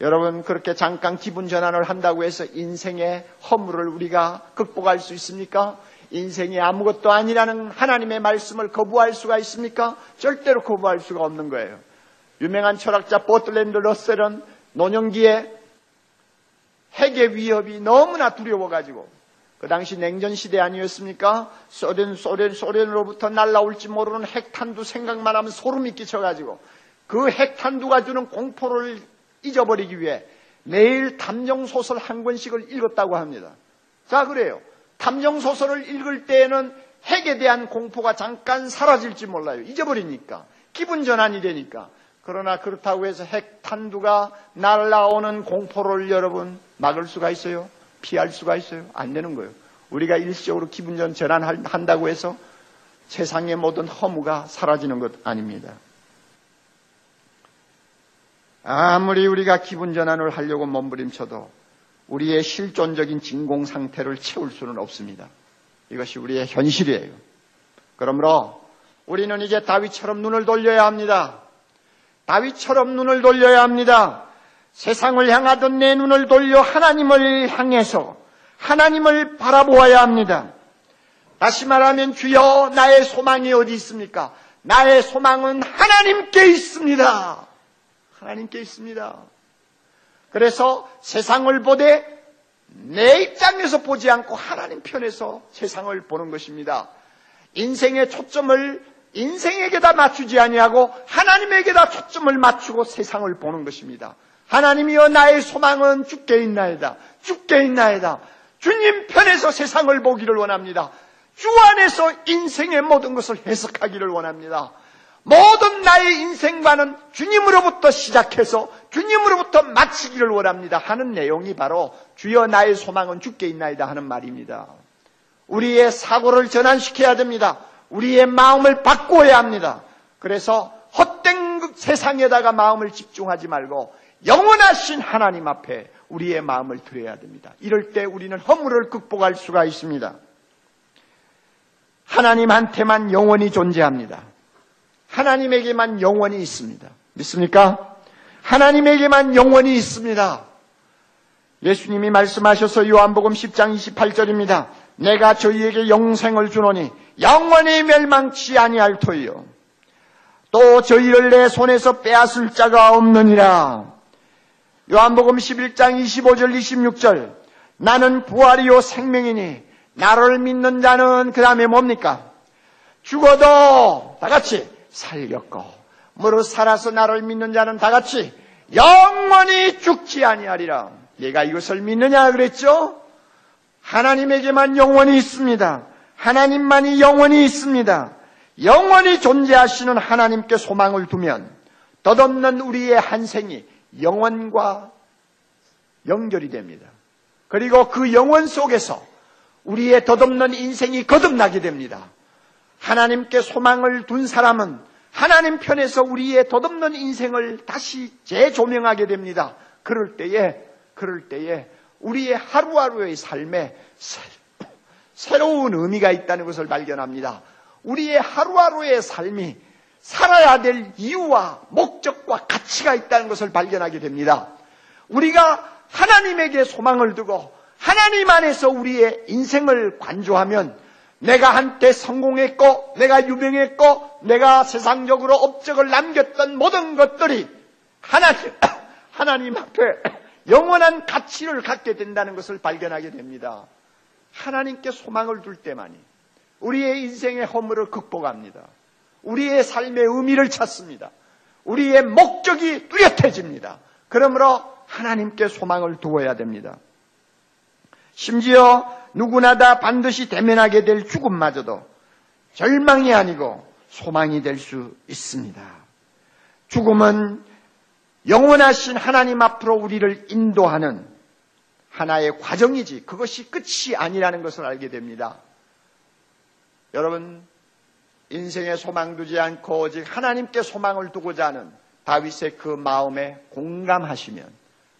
여러분 그렇게 잠깐 기분 전환을 한다고 해서 인생의 허물을 우리가 극복할 수 있습니까? 인생이 아무것도 아니라는 하나님의 말씀을 거부할 수가 있습니까? 절대로 거부할 수가 없는 거예요. 유명한 철학자 보틀랜드 러셀은 노년기에 핵의 위협이 너무나 두려워가지고 그 당시 냉전 시대 아니었습니까? 소련, 소련, 소련으로부터 날라올지 모르는 핵탄두 생각만 하면 소름이 끼쳐가지고 그 핵탄두가 주는 공포를 잊어버리기 위해 매일 탐정소설 한 권씩을 읽었다고 합니다. 자, 그래요. 탐정소설을 읽을 때에는 핵에 대한 공포가 잠깐 사라질지 몰라요. 잊어버리니까. 기분 전환이 되니까. 그러나 그렇다고 해서 핵탄두가 날라오는 공포를 여러분 막을 수가 있어요? 피할 수가 있어요? 안 되는 거예요. 우리가 일시적으로 기분 전환한다고 해서 세상의 모든 허무가 사라지는 것 아닙니다. 아무리 우리가 기분 전환을 하려고 몸부림쳐도 우리의 실존적인 진공 상태를 채울 수는 없습니다. 이것이 우리의 현실이에요. 그러므로 우리는 이제 다윗처럼 눈을 돌려야 합니다. 다윗처럼 눈을 돌려야 합니다. 세상을 향하던 내 눈을 돌려 하나님을 향해서 하나님을 바라보아야 합니다. 다시 말하면 주여 나의 소망이 어디 있습니까? 나의 소망은 하나님께 있습니다. 하나님께 있습니다. 그래서 세상을 보되 내 입장에서 보지 않고 하나님 편에서 세상을 보는 것입니다. 인생의 초점을 인생에게다 맞추지 아니하고 하나님에게다 초점을 맞추고 세상을 보는 것입니다. 하나님이여 나의 소망은 주께 있나이다. 주께 있나이다. 주님 편에서 세상을 보기를 원합니다. 주 안에서 인생의 모든 것을 해석하기를 원합니다. 모든 나의 인생과는 주님으로부터 시작해서 주님으로부터 마치기를 원합니다. 하는 내용이 바로 주여 나의 소망은 주께 있나이다 하는 말입니다. 우리의 사고를 전환시켜야 됩니다. 우리의 마음을 바꾸어야 합니다. 그래서 헛된 세상에다가 마음을 집중하지 말고 영원하신 하나님 앞에 우리의 마음을 드려야 됩니다. 이럴 때 우리는 허물을 극복할 수가 있습니다. 하나님한테만 영원히 존재합니다. 하나님에게만 영원히 있습니다. 믿습니까? 하나님에게만 영원히 있습니다. 예수님이 말씀하셔서 요한복음 10장 28절입니다. 내가 저희에게 영생을 주노니 영원히 멸망치 아니할 터이요. 또 저희를 내 손에서 빼앗을 자가 없느니라. 요한복음 11장 25절 26절 나는 부활이요 생명이니 나를 믿는 자는 그 다음에 뭡니까? 죽어도 다 같이 살렸고 무릇 살아서 나를 믿는 자는 다 같이 영원히 죽지 아니하리라. 내가 이것을 믿느냐 그랬죠? 하나님에게만 영원히 있습니다. 하나님만이 영원히 있습니다. 영원히 존재하시는 하나님께 소망을 두면 덧없는 우리의 한 생이 영원과 연결이 됩니다. 그리고 그 영원 속에서 우리의 덧없는 인생이 거듭나게 됩니다. 하나님께 소망을 둔 사람은 하나님 편에서 우리의 덧없는 인생을 다시 재조명하게 됩니다. 그럴 때에, 그럴 때에 우리의 하루하루의 삶에 새로운 의미가 있다는 것을 발견합니다. 우리의 하루하루의 삶이 살아야 될 이유와 목적과 가치가 있다는 것을 발견하게 됩니다. 우리가 하나님에게 소망을 두고 하나님 안에서 우리의 인생을 관조하면 내가 한때 성공했고 내가 유명했고 내가 세상적으로 업적을 남겼던 모든 것들이 하나님, 하나님 앞에 영원한 가치를 갖게 된다는 것을 발견하게 됩니다. 하나님께 소망을 둘 때만이 우리의 인생의 허물을 극복합니다. 우리의 삶의 의미를 찾습니다. 우리의 목적이 뚜렷해집니다. 그러므로 하나님께 소망을 두어야 됩니다. 심지어 누구나 다 반드시 대면하게 될 죽음마저도 절망이 아니고 소망이 될 수 있습니다. 죽음은 영원하신 하나님 앞으로 우리를 인도하는 하나의 과정이지 그것이 끝이 아니라는 것을 알게 됩니다. 여러분 인생에 소망 두지 않고 오직 하나님께 소망을 두고자 하는 다윗의 그 마음에 공감하시면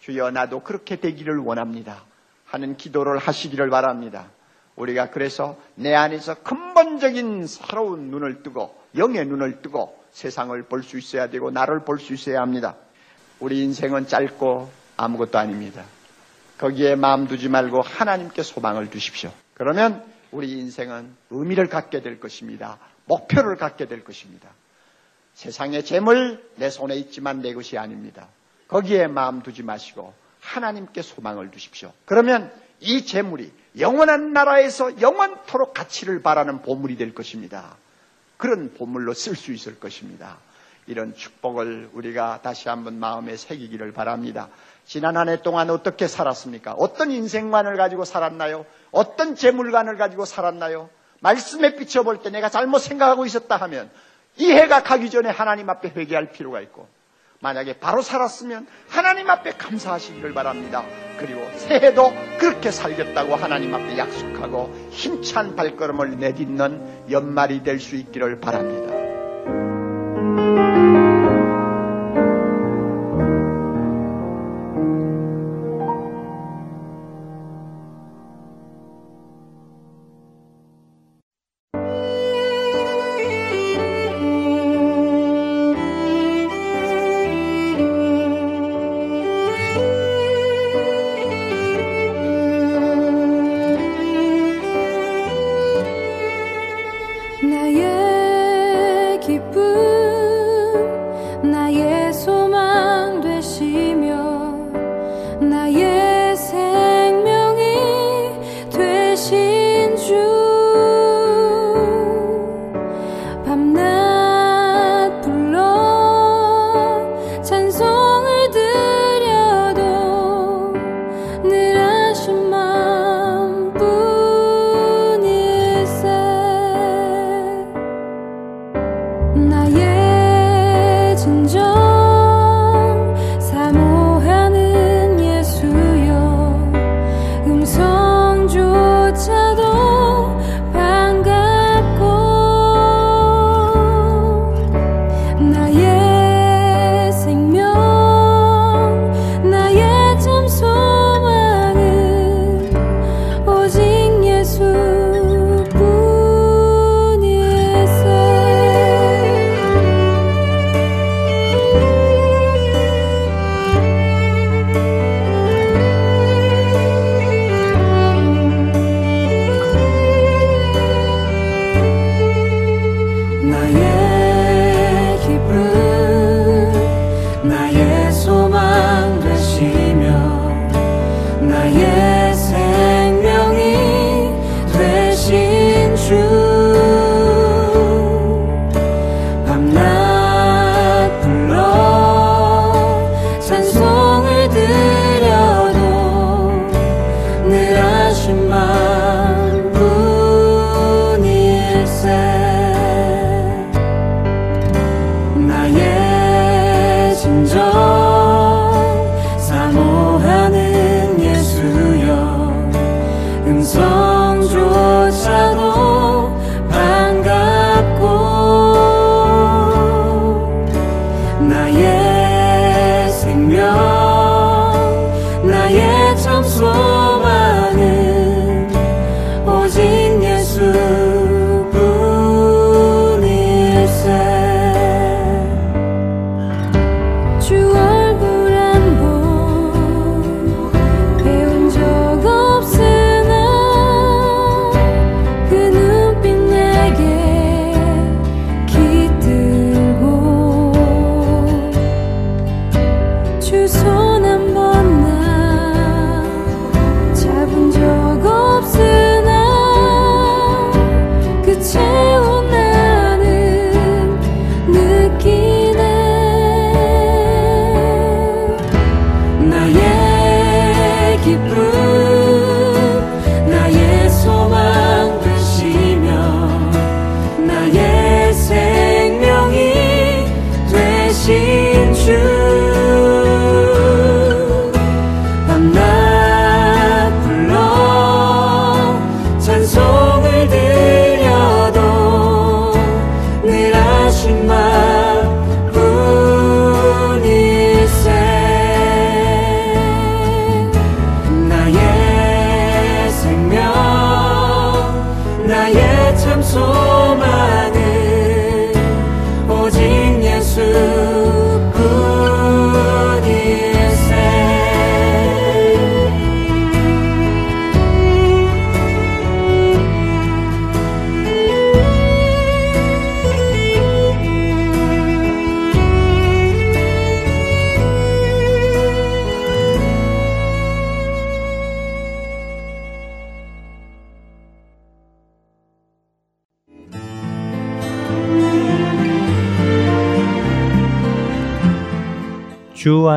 주여 나도 그렇게 되기를 원합니다. 하는 기도를 하시기를 바랍니다. 우리가 그래서 내 안에서 근본적인 새로운 눈을 뜨고 영의 눈을 뜨고 세상을 볼 수 있어야 되고 나를 볼 수 있어야 합니다. 우리 인생은 짧고 아무것도 아닙니다. 거기에 마음 두지 말고 하나님께 소망을 두십시오. 그러면 우리 인생은 의미를 갖게 될 것입니다. 목표를 갖게 될 것입니다. 세상의 재물 내 손에 있지만 내 것이 아닙니다. 거기에 마음 두지 마시고 하나님께 소망을 두십시오. 그러면 이 재물이 영원한 나라에서 영원토록 가치를 바라는 보물이 될 것입니다. 그런 보물로 쓸 수 있을 것입니다. 이런 축복을 우리가 다시 한번 마음에 새기기를 바랍니다. 지난 한 해 동안 어떻게 살았습니까? 어떤 인생관을 가지고 살았나요? 어떤 재물관을 가지고 살았나요? 말씀에 비춰볼 때 내가 잘못 생각하고 있었다 하면 이 해가 가기 전에 하나님 앞에 회개할 필요가 있고 만약에 바로 살았으면 하나님 앞에 감사하시기를 바랍니다. 그리고 새해도 그렇게 살겠다고 하나님 앞에 약속하고 힘찬 발걸음을 내딛는 연말이 될 수 있기를 바랍니다.